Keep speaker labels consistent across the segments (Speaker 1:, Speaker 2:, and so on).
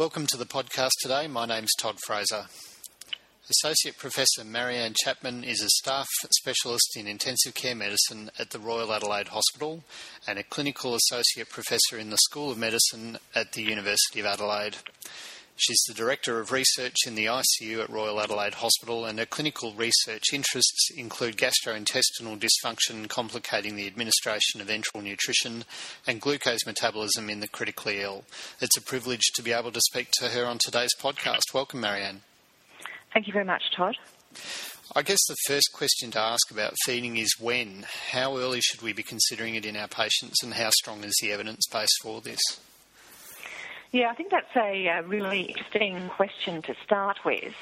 Speaker 1: Welcome to the podcast today. My name's Todd Fraser. Associate Professor Marianne Chapman is a staff specialist in intensive care medicine at the Royal Adelaide Hospital and a clinical associate professor in the School of Medicine at the University of Adelaide. She's the Director of Research in the ICU at Royal Adelaide Hospital, and her clinical research interests include gastrointestinal dysfunction complicating the administration of enteral nutrition and glucose metabolism in the critically ill. It's a privilege to be able to speak to her on today's podcast. Welcome, Marianne.
Speaker 2: Thank you very much, Todd.
Speaker 1: I guess the first question to ask about feeding is when. How early should we be considering it in our patients, and how strong is the evidence base for this?
Speaker 2: Yeah, I think that's a, a really interesting question to start with.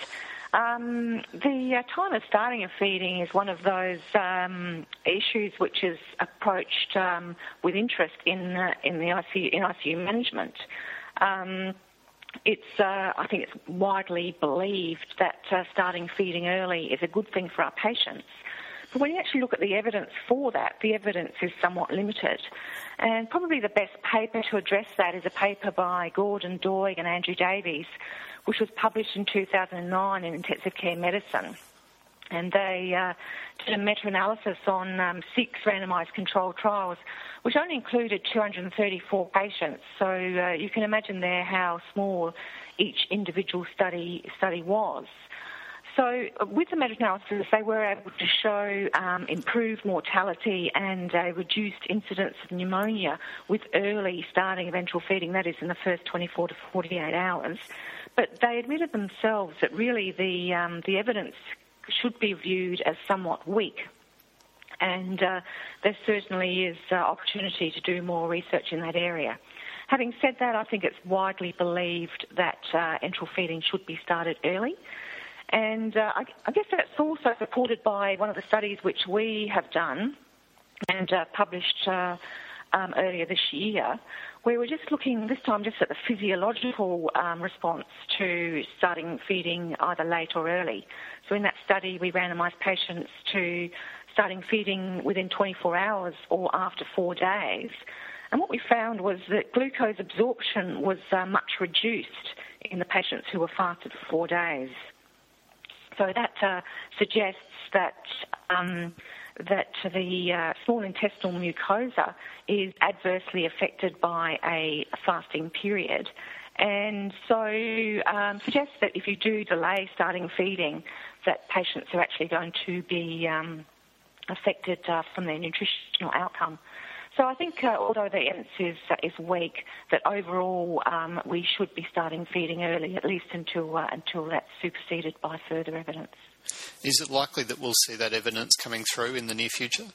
Speaker 2: Um, the uh, time of starting of feeding is one of those um, issues which is approached um, with interest in uh, in the ICU in ICU management. Um, it's uh, I think it's widely believed that uh, starting feeding early is a good thing for our patients. But when you actually look at the evidence for that, the evidence is somewhat limited. And probably the best paper to address that is a paper by Gordon Doig and Andrew Davies, which was published in 2009 in Intensive Care Medicine. And they uh, did a meta-analysis on um, six randomised controlled trials, which only included 234 patients. So uh, you can imagine there how small each individual study study was. So with the meta-analysis, they were able to show um, improved mortality and a reduced incidence of pneumonia with early starting of enteral feeding, that is in the first 24 to 48 hours. But they admitted themselves that really the, um, the evidence should be viewed as somewhat weak. And uh, there certainly is uh, opportunity to do more research in that area. Having said that, I think it's widely believed that uh, enteral feeding should be started early. And uh, I, I, guess that's also supported by one of the studies which we have done and uh, published uh, um, earlier this year, where we're just looking this time just at the physiological um, response to starting feeding either late or early. So in that study, we randomised patients to starting feeding within 24 hours or after four days. And what we found was that glucose absorption was uh, much reduced in the patients who were fasted for four days. So that uh, suggests that um, that the uh, small intestinal mucosa is adversely affected by a fasting period. And so um, suggests that if you do delay starting feeding, that patients are actually going to be um, affected uh, from their nutritional outcome. So I think, uh, although the evidence is, uh, is weak, that overall um, we should be starting feeding early, at least until uh, until that's superseded by further evidence.
Speaker 1: Is it likely that we'll see that evidence coming through in the near future?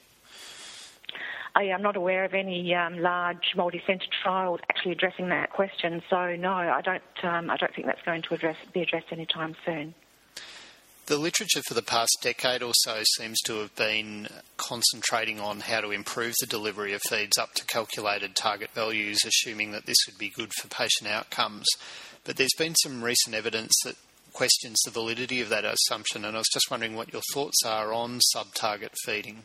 Speaker 2: I, am not aware of any um, large multi-centre trials actually addressing that question. So no, I don't. Um, I don't think that's going to address, be addressed anytime soon.
Speaker 1: The literature for the past decade or so seems to have been concentrating on how to improve the delivery of feeds up to calculated target values, assuming that this would be good for patient outcomes. But there's been some recent evidence that questions the validity of that assumption, and I was just wondering what your thoughts are on sub target feeding.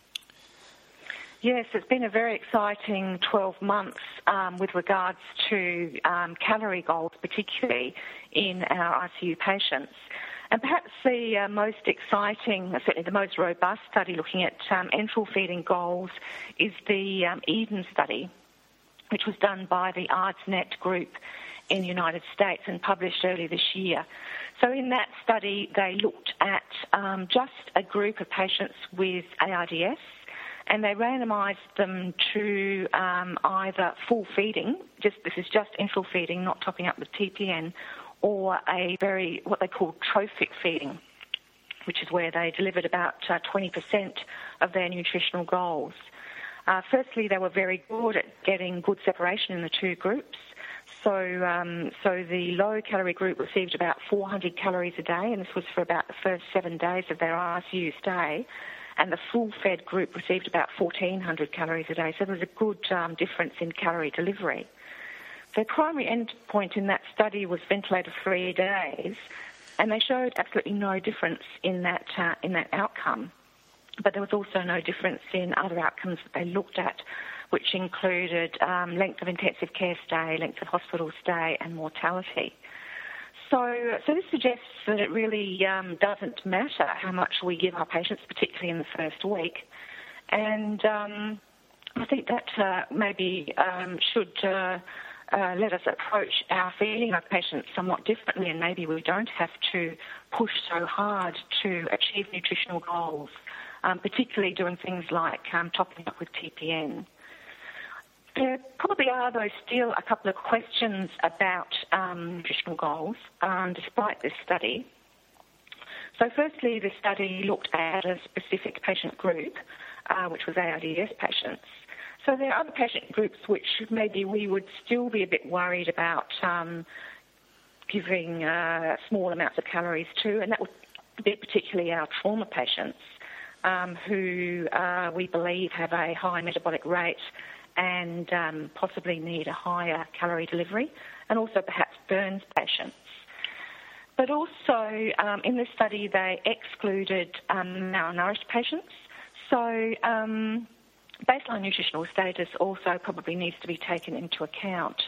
Speaker 2: Yes, it's been a very exciting 12 months um, with regards to um, calorie goals, particularly in our ICU patients. And perhaps the uh, most exciting, certainly the most robust study looking at um, enteral feeding goals is the um, Eden study, which was done by the ARDSNet group in the United States and published earlier this year. So in that study, they looked at um, just a group of patients with ARDS and they randomised them to um, either full feeding, just this is just enteral feeding, not topping up with TPN, or a very, what they call trophic feeding, which is where they delivered about uh, 20% of their nutritional goals. Uh, firstly, they were very good at getting good separation in the two groups. So, um, so the low calorie group received about 400 calories a day, and this was for about the first seven days of their ICU stay. And the full fed group received about 1,400 calories a day. So there was a good um, difference in calorie delivery. Their primary endpoint in that study was ventilator-free days, and they showed absolutely no difference in that uh, in that outcome. But there was also no difference in other outcomes that they looked at, which included um, length of intensive care stay, length of hospital stay, and mortality. So, so this suggests that it really um, doesn't matter how much we give our patients, particularly in the first week. And um, I think that uh, maybe um, should uh, uh, let us approach our feeding of patients somewhat differently, and maybe we don't have to push so hard to achieve nutritional goals, um, particularly doing things like um, topping up with TPN. There probably are, though, still a couple of questions about um, nutritional goals, um, despite this study. So, firstly, the study looked at a specific patient group, uh, which was ARDS patients. So, there are other patient groups which maybe we would still be a bit worried about um, giving uh, small amounts of calories to, and that would be particularly our trauma patients. Um, who uh, we believe have a high metabolic rate and um, possibly need a higher calorie delivery, and also perhaps burns patients. But also um, in this study, they excluded um, malnourished patients. So um, baseline nutritional status also probably needs to be taken into account.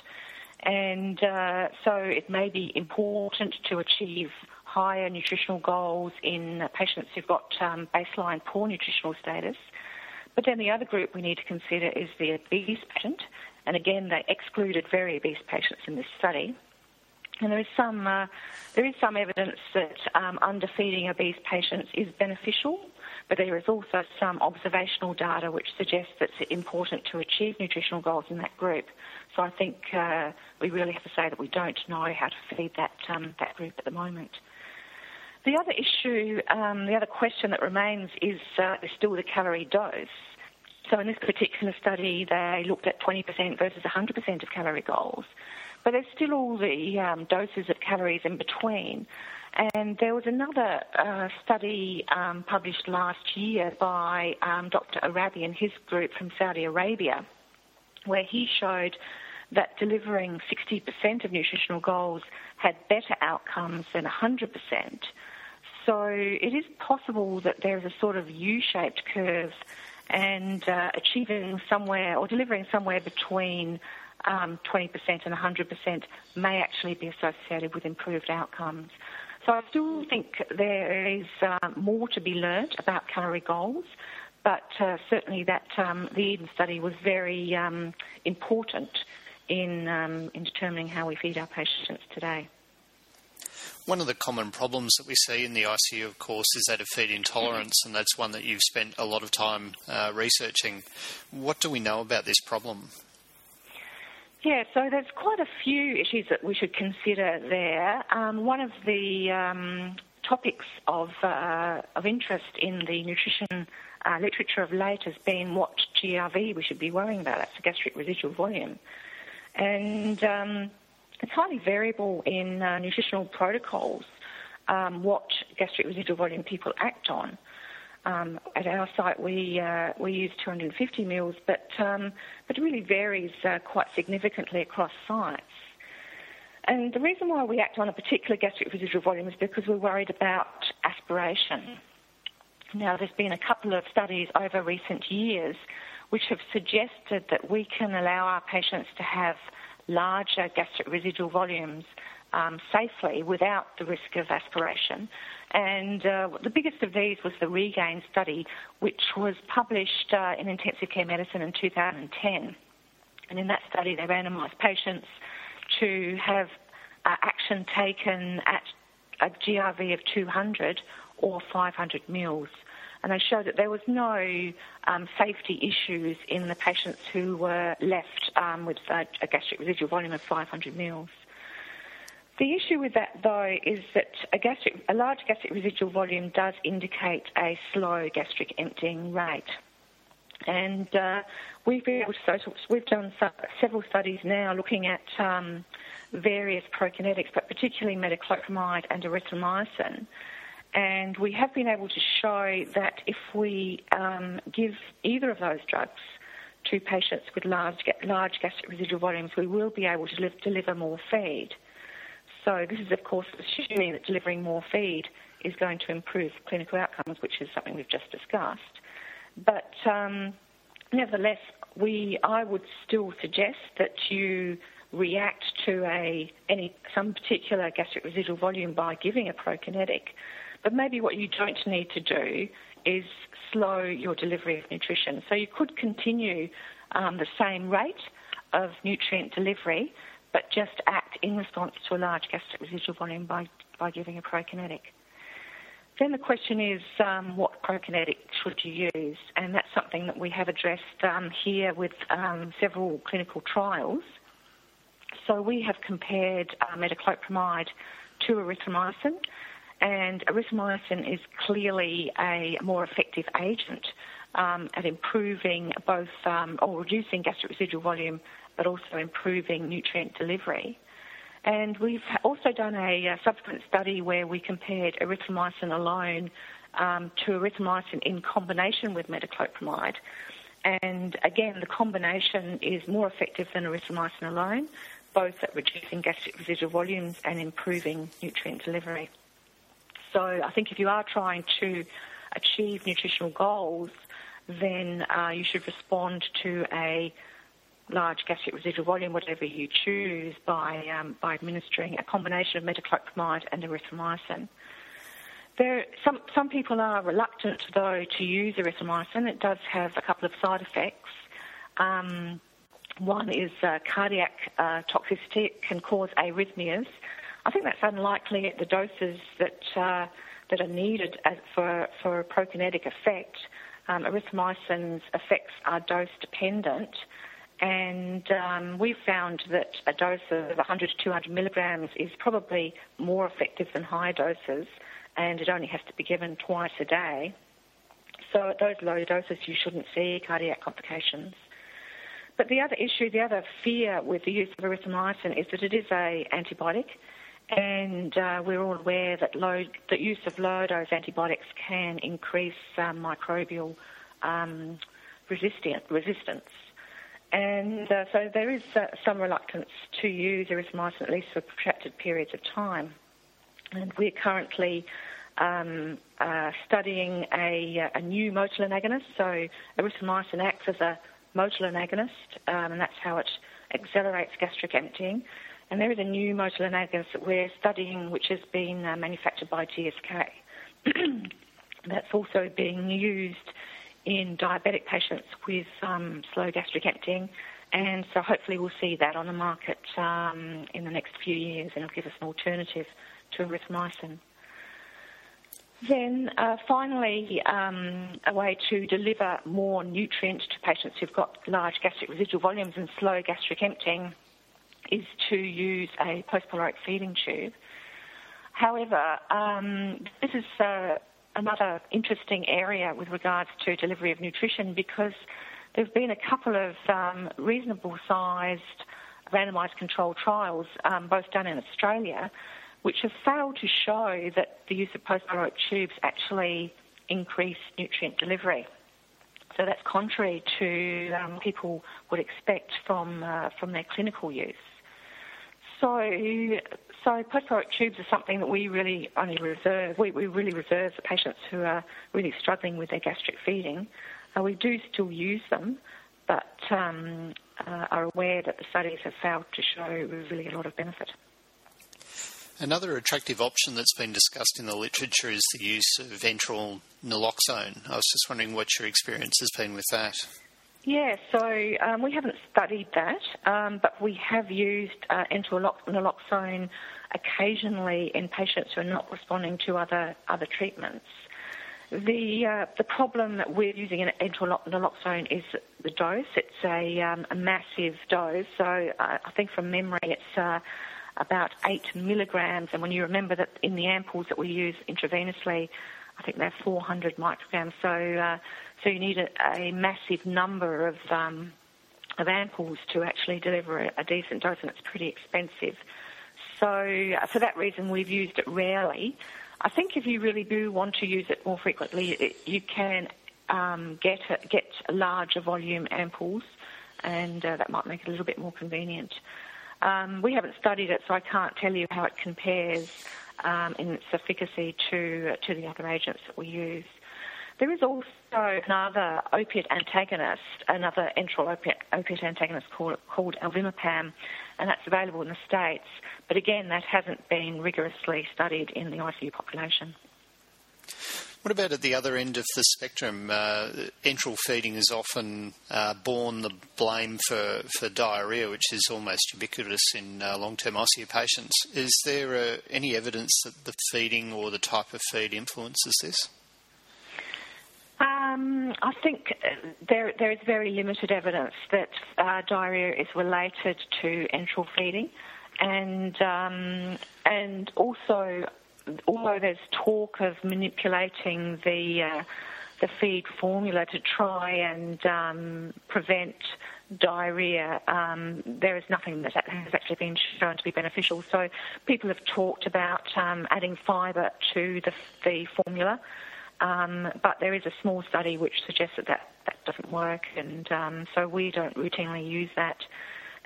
Speaker 2: And uh, so it may be important to achieve higher nutritional goals in patients who've got um, baseline poor nutritional status but then the other group we need to consider is the obese patient, and again they excluded very obese patients in this study. And there is some uh, there is some evidence that um, underfeeding obese patients is beneficial, but there is also some observational data which suggests that it's important to achieve nutritional goals in that group. So I think uh, we really have to say that we don't know how to feed that um, that group at the moment. The other issue, um, the other question that remains is, uh, is still the calorie dose. So in this particular study, they looked at 20% versus 100% of calorie goals. But there's still all the um, doses of calories in between. And there was another uh, study um, published last year by um, Dr. Arabi and his group from Saudi Arabia, where he showed that delivering 60% of nutritional goals had better outcomes than 100%. So it is possible that there is a sort of U-shaped curve and uh, achieving somewhere or delivering somewhere between um, 20% and 100% may actually be associated with improved outcomes. So I still think there is uh, more to be learnt about calorie goals, but uh, certainly that um, the Eden study was very um, important in, um, in determining how we feed our patients today.
Speaker 1: One of the common problems that we see in the ICU, of course, is that of feed intolerance, and that's one that you've spent a lot of time uh, researching. What do we know about this problem?
Speaker 2: Yeah, so there's quite a few issues that we should consider there. Um, one of the um, topics of, uh, of interest in the nutrition uh, literature of late has been what GRV we should be worrying about. That's the gastric residual volume. And um, it's highly variable in uh, nutritional protocols um, what gastric residual volume people act on. Um, at our site, we uh, we use 250 mils, but um, but it really varies uh, quite significantly across sites. And the reason why we act on a particular gastric residual volume is because we're worried about aspiration. Now, there's been a couple of studies over recent years which have suggested that we can allow our patients to have larger gastric residual volumes um, safely without the risk of aspiration. And uh, the biggest of these was the REGANE study, which was published uh, in Intensive Care Medicine in 2010. And in that study, they randomised patients to have uh, action taken at a GRV of 200 or 500 mils and they showed that there was no um, safety issues in the patients who were left um, with a, gastric residual volume of 500 mils. The issue with that, though, is that a, gastric, a large gastric residual volume does indicate a slow gastric emptying rate. And uh, we've, been able to we've done several studies now looking at um, various prokinetics, but particularly metoclopramide and erythromycin. And we have been able to show that if we um, give either of those drugs to patients with large, large gastric residual volumes, we will be able to live, deliver more feed. So this is, of course, assuming that delivering more feed is going to improve clinical outcomes, which is something we've just discussed. But um, nevertheless, we, I would still suggest that you react to a any some particular gastric residual volume by giving a prokinetic. But maybe what you don't need to do is slow your delivery of nutrition. So you could continue um, the same rate of nutrient delivery, but just act in response to a large gastric residual volume by, by giving a prokinetic. Then the question is, um, what prokinetic should you use? And that's something that we have addressed um, here with um, several clinical trials. So we have compared uh, metoclopramide to erythromycin, and erythromycin is clearly a more effective agent um, at improving both um, or reducing gastric residual volume, but also improving nutrient delivery. And we've also done a, a subsequent study where we compared erythromycin alone um, to erythromycin in combination with metoclopramide. And again, the combination is more effective than erythromycin alone, both at reducing gastric residual volumes and improving nutrient delivery. So I think if you are trying to achieve nutritional goals, then uh, you should respond to a large gastric residual volume, whatever you choose, by, um, by administering a combination of metoclopramide and erythromycin. There, some, some people are reluctant, though, to use erythromycin. It does have a couple of side effects. Um, one is uh, cardiac uh, toxicity. It can cause arrhythmias. I think that's unlikely at the doses that, uh, that are needed for, for a prokinetic effect. Um, erythromycin's effects are dose dependent, and um, we've found that a dose of 100 to 200 milligrams is probably more effective than high doses, and it only has to be given twice a day. So at those low doses, you shouldn't see cardiac complications. But the other issue, the other fear with the use of erythromycin is that it is a antibiotic, and uh, we're all aware that low, the use of low dose antibiotics can increase um, microbial um, resistance. And uh, so there is uh, some reluctance to use erythromycin at least for protracted periods of time. And we're currently um, uh, studying a, uh, a, new motilin agonist. So erythromycin acts as a motilin agonist, um, and that's how it accelerates gastric emptying. And there is a new motilin agonist that we're studying, which has been uh, manufactured by GSK. That's also being used in diabetic patients with um, slow gastric emptying, and so hopefully we'll see that on the market um, in the next few years, and it'll give us an alternative to erythromycin. Then uh, finally, um, a way to deliver more nutrients to patients who've got large gastric residual volumes and slow gastric emptying is to use a postpyloric feeding tube. However, um, this is uh, another interesting area with regards to delivery of nutrition because there have been a couple of um, reasonable sized randomised controlled trials, um, both done in Australia, which have failed to show that the use of postpyloric tubes actually increase nutrient delivery. So that's contrary to um, people would expect from uh, from their clinical use. So, so postpyloric tubes are something that we really only reserve. We, we really reserve for patients who are really struggling with their gastric feeding. Uh, we do still use them, but um, uh, are aware that the studies have failed to show really a lot of benefit.
Speaker 1: Another attractive option that's been discussed in the literature is the use of enteral naloxone. I was just wondering what your experience has been with that.
Speaker 2: Yeah, so um, we haven't studied that, um, but we have used uh, naloxone occasionally in patients who are not responding to other other treatments. The uh, the problem that we're using an naloxone is the dose. It's a, um, a massive dose. So uh, I think from memory, it's uh, about eight milligrams. And when you remember that in the ampoules that we use intravenously, I think they're 400 micrograms. So uh, so you need a, a massive number of um, of ampoules to actually deliver a, a, decent dose, and it's pretty expensive. So uh, for that reason, we've used it rarely. I think if you really do want to use it more frequently, it, you can um, get a, get larger volume ampoules, and uh, that might make it a little bit more convenient. Um, we haven't studied it, so I can't tell you how it compares um, in its efficacy to to the other agents that we use. There is also another opiate antagonist, another enteral opiate, opiate antagonist called, called and that's available in the States. But again, that hasn't been rigorously studied in the ICU population.
Speaker 1: What about at the other end of the spectrum? Uh, enteral feeding is often uh, borne the blame for, for diarrhoea, which is almost ubiquitous in uh, long term ICU patients. Is there uh, any evidence that the feeding or the type of feed influences this?
Speaker 2: Um, I think uh, there there is very limited evidence that uh, diarrhoea is related to enteral feeding, and um, and also although there's talk of manipulating the uh, the feed formula to try and um, prevent diarrhea, um, there is nothing that has actually been shown to be beneficial. So people have talked about um, adding fibre to the, the formula, um, but there is a small study which suggests that that, that doesn't work, and um, so we don't routinely use that.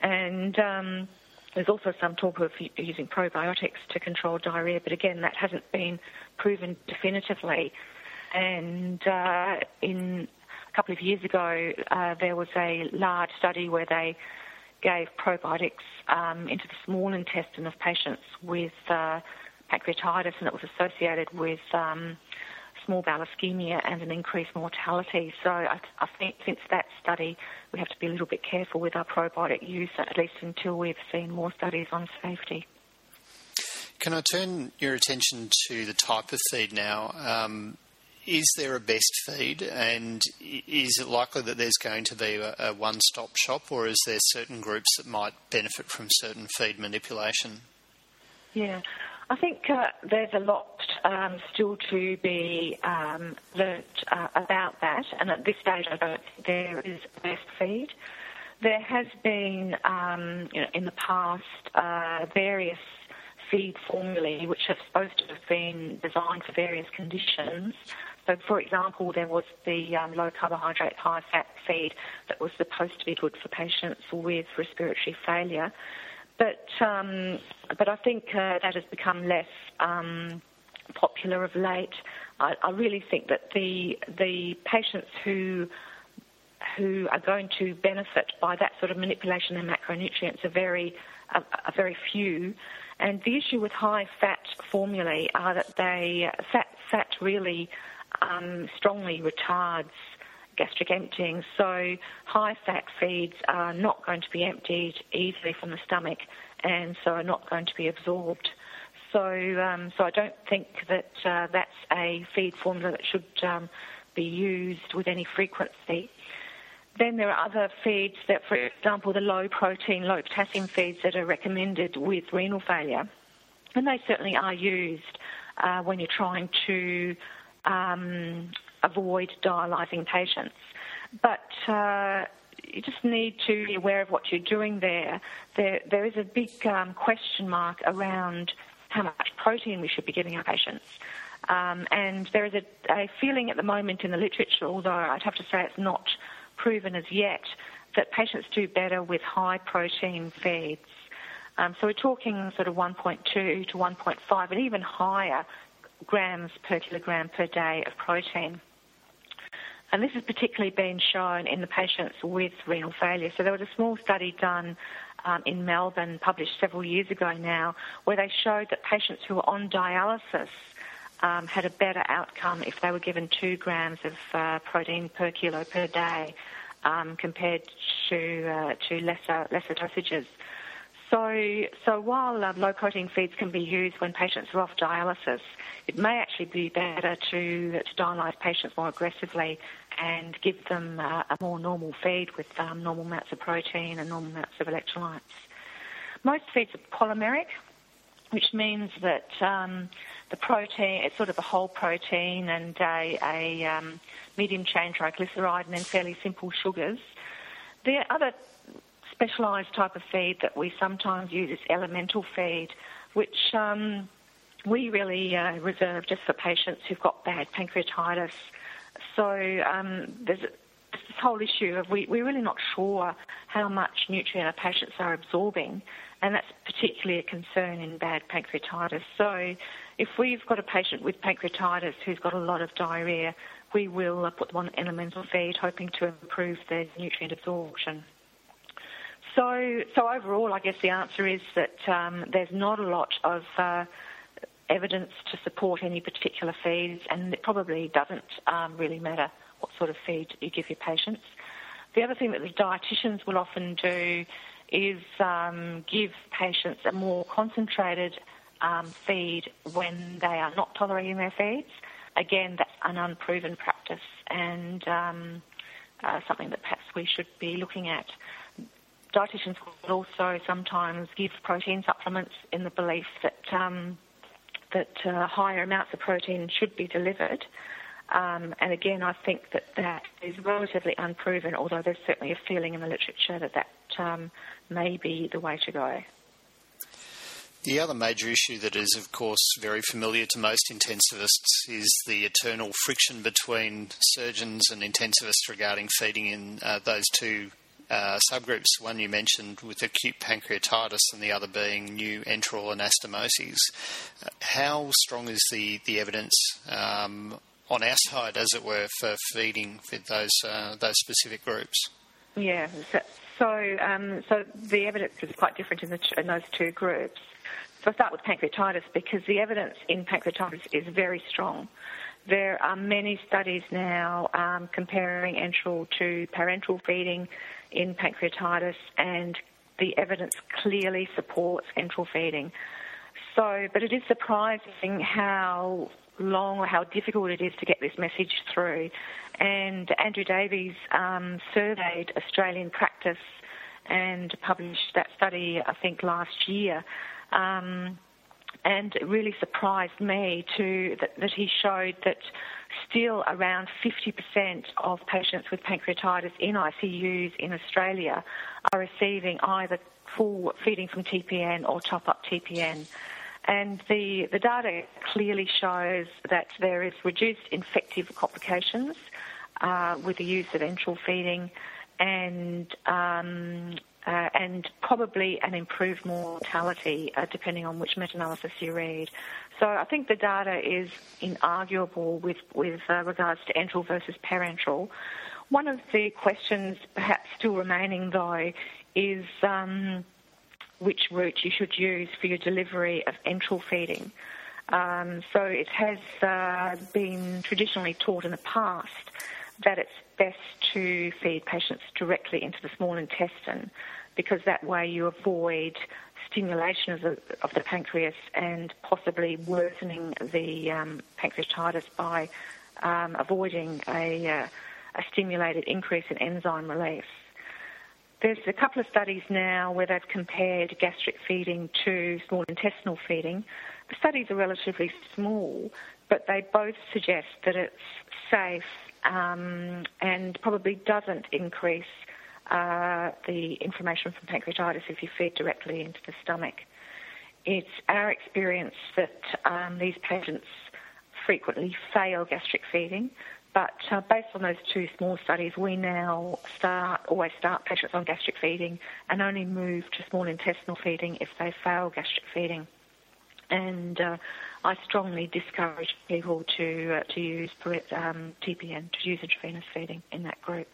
Speaker 2: And um, there's also some talk of using probiotics to control diarrhea, but again, that hasn't been proven definitively. And uh, in a couple of years ago, uh, there was a large study where they gave probiotics um, into the small intestine of patients with uh, pancreatitis, and it was associated with um, small bowel ischemia and an increased mortality. So I, I, think since that study, we have to be a little bit careful with our probiotic use, at least until we've seen more studies on safety.
Speaker 1: Can I turn your attention to the type of feed now? Um, is there a best feed, and is it likely that there's going to be a, a one stop shop, or is there certain groups that might benefit from certain feed manipulation?
Speaker 2: Yeah, I think uh, there's a lot um, still to be um, learnt uh, about that, and at this stage, I don't think there is a best feed. There has been, um, you know, in the past, uh, various feed formulae which are supposed to have been designed for various conditions. So, for example, there was the um, low carbohydrate, high fat feed that was supposed to be good for patients with respiratory failure. But um, but I think uh, that has become less um, popular of late. I, I, really think that the the patients who who are going to benefit by that sort of manipulation of macronutrients are very are, are very few. And the issue with high fat formulae are that they fat fat really um, strongly retards gastric emptying. So high fat feeds are not going to be emptied easily from the stomach and so are not going to be absorbed. So, um, so I don't think that uh, that's a feed formula that should um, be used with any frequency. Then there are other feeds that, for example, the low protein, low potassium feeds that are recommended with renal failure. And they certainly are used uh, when you're trying to um, avoid dialyzing patients. But uh, you just need to be aware of what you're doing there. There, there is a big um, question mark around how much protein we should be giving our patients. Um, and there is a, a, feeling at the moment in the literature, although I'd have to say it's not proven as yet, that patients do better with high protein feeds. Um, so we're talking sort of 1.2 to 1.5 and even higher grams per kilogram per day of protein. And this has particularly been shown in the patients with renal failure. So there was a small study done um, in Melbourne, published several years ago now, where they showed that patients who were on dialysis um, had a better outcome if they were given two grams of uh, protein per kilo per day um, compared to uh, to lesser lesser dosages. So, so while uh, low protein feeds can be used when patients are off dialysis, it may actually be better to, to dialyse patients more aggressively and give them uh, a more normal feed with um, normal amounts of protein and normal amounts of electrolytes. Most feeds are polymeric, which means that um, the protein, it's sort of a whole protein and a, a um, medium chain triglyceride and then fairly simple sugars. The other specialised type of feed that we sometimes use is elemental feed, which um, we really uh, reserve just for patients who've got bad pancreatitis. So um, there's this whole issue of we, we're really not sure how much nutrient our patients are absorbing, and that's particularly a concern in bad pancreatitis. So if we've got a patient with pancreatitis who's got a lot of diarrhea, we will put them on elemental feed, hoping to improve their nutrient absorption. So, so overall, I guess the answer is that um, there's not a lot of uh, evidence to support any particular feeds, and it probably doesn't um, really matter what sort of feed you give your patients. The other thing that the dietitians will often do is um, give patients a more concentrated um, feed when they are not tolerating their feeds. Again, that's an unproven practice and um, uh, something that perhaps we should be looking at. Dietitians will also sometimes give protein supplements in the belief that um, that uh, higher amounts of protein should be delivered. Um, and again, I think that that is relatively unproven, although there's certainly a feeling in the literature that that um, may be the way to go.
Speaker 1: The other major issue that is, of course, very familiar to most intensivists is the eternal friction between surgeons and intensivists regarding feeding in uh, those two uh, subgroups. One you mentioned with acute pancreatitis, and the other being new enteral anastomoses. Uh, how strong is the the evidence um, on our side, as it were, for feeding with those uh, those specific groups?
Speaker 2: Yeah. So, so, um, so the evidence is quite different in, the, in those two groups. So I'll start with pancreatitis because the evidence in pancreatitis is very strong. There are many studies now um, comparing enteral to parenteral feeding in pancreatitis, and the evidence clearly supports enteral feeding. So, but it is surprising how long or how difficult it is to get this message through. And Andrew Davies um, surveyed Australian practice and published that study, I think, last year. Um, and it really surprised me to that, that he showed that still around 50% of patients with pancreatitis in ICUs in Australia are receiving either full feeding from TPN or top-up TPN. And the, the data clearly shows that there is reduced infective complications uh, with the use of enteral feeding and um, uh, and probably an improved mortality, uh, depending on which meta-analysis you read. So I think the data is inarguable with, with uh, regards to enteral versus parenteral. One of the questions perhaps still remaining, though, is um, which route you should use for your delivery of enteral feeding. Um, so it has uh, been traditionally taught in the past that it's best to feed patients directly into the small intestine because that way you avoid stimulation of the, of the pancreas and possibly worsening the um, pancreatitis by um, avoiding a, uh, a stimulated increase in enzyme release. There's a couple of studies now where they've compared gastric feeding to small intestinal feeding. The studies are relatively small, but they both suggest that it's safe um, and probably doesn't increase uh, the inflammation from pancreatitis if you feed directly into the stomach. It's our experience that um, these patients frequently fail gastric feeding, but uh, based on those two small studies, we now start always start patients on gastric feeding and only move to small intestinal feeding if they fail gastric feeding. And uh, I strongly discourage people to uh, to use um, TPN, to use intravenous feeding in that group.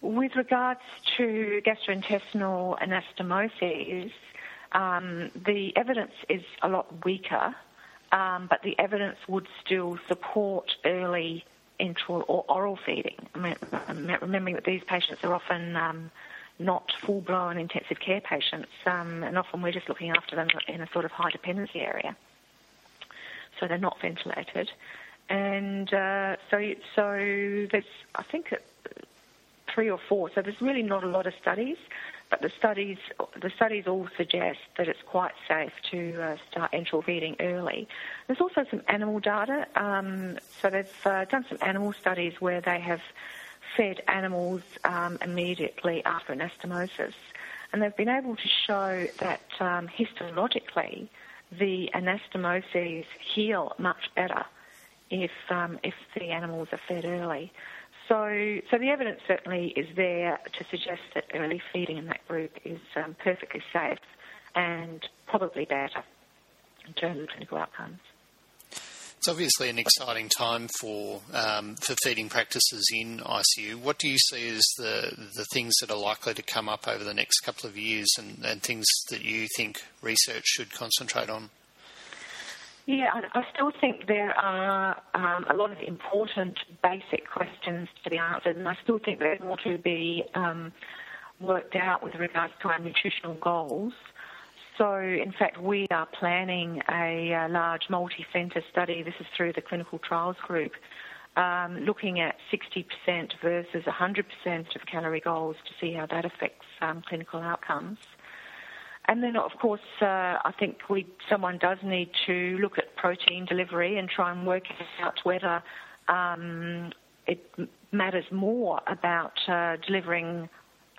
Speaker 2: With regards to gastrointestinal anastomoses, um, the evidence is a lot weaker, um, but the evidence would still support early enteral or oral feeding. I mean, remembering that these patients are often not full-blown intensive care patients, um, and often we're just looking after them in a sort of high dependency area so they're not ventilated. And uh, so, so there's, I think, three or four. So there's really not a lot of studies, but the studies, the studies all suggest that it's quite safe to uh, start enteral feeding early. There's also some animal data. Um, so they've uh, done some animal studies where they have fed animals um, immediately after anastomosis, and they've been able to show that um, histologically the anastomoses heal much better if um, if the animals are fed early. So, so the evidence certainly is there to suggest that early feeding in that group is um, perfectly safe and probably better in terms of clinical outcomes.
Speaker 1: It's obviously an exciting time for um, for feeding practices in ICU. What do you see as the the things that are likely to come up over the next couple of years, and, and things that you think research should concentrate on?
Speaker 2: Yeah, I, still think there are um, a lot of important basic questions to be answered, and I still think there's more to be um, worked out with regards to our nutritional goals. So, in fact, we are planning a, a large multi centre study. This is through the clinical trials group, um, looking at 60% versus 100% of calorie goals to see how that affects um, clinical outcomes. And then, of course, uh, I think we someone does need to look at protein delivery and try and work out whether um, it matters more about uh, delivering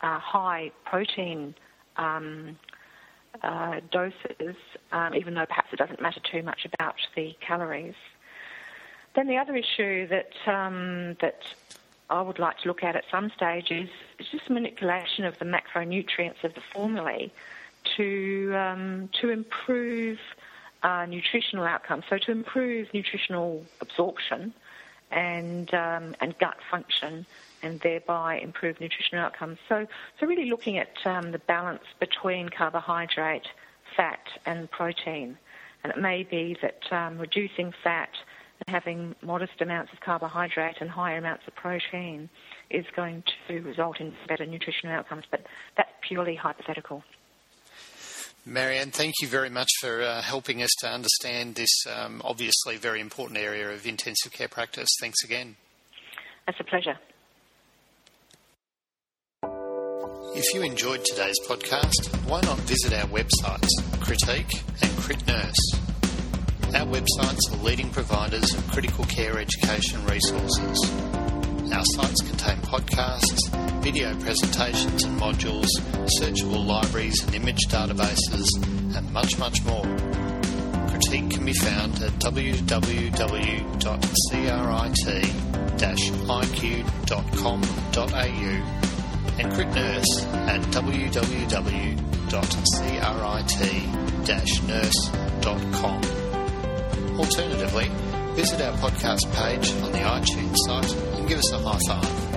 Speaker 2: uh, high protein um, uh, doses, um, even though perhaps it doesn't matter too much about the calories. Then the other issue that um, that I would like to look at at some stage is, is just manipulation of the macronutrients of the formulae to um, to improve uh, nutritional outcomes. So to improve nutritional absorption and um, and gut function, and thereby improve nutritional outcomes. So so really looking at um, the balance between carbohydrate, fat, and protein. And it may be that um, reducing fat and having modest amounts of carbohydrate and higher amounts of protein is going to result in better nutritional outcomes. But that's purely hypothetical.
Speaker 1: Marianne, thank you very much for uh, helping us to understand this um, obviously very important area of intensive care practice. Thanks again.
Speaker 2: It's a pleasure.
Speaker 1: If you enjoyed today's podcast, why not visit our websites, CritIQ and Crit Nurse? Our websites are leading providers of critical care education resources. Our sites contain podcasts, video presentations and modules, searchable libraries and image databases, and much, much more. CritIQ can be found at www.crit-iq.com.au and Crit Nurse at www.crit-nurse.com. Alternatively, visit our podcast page on the iTunes site and give us a high five.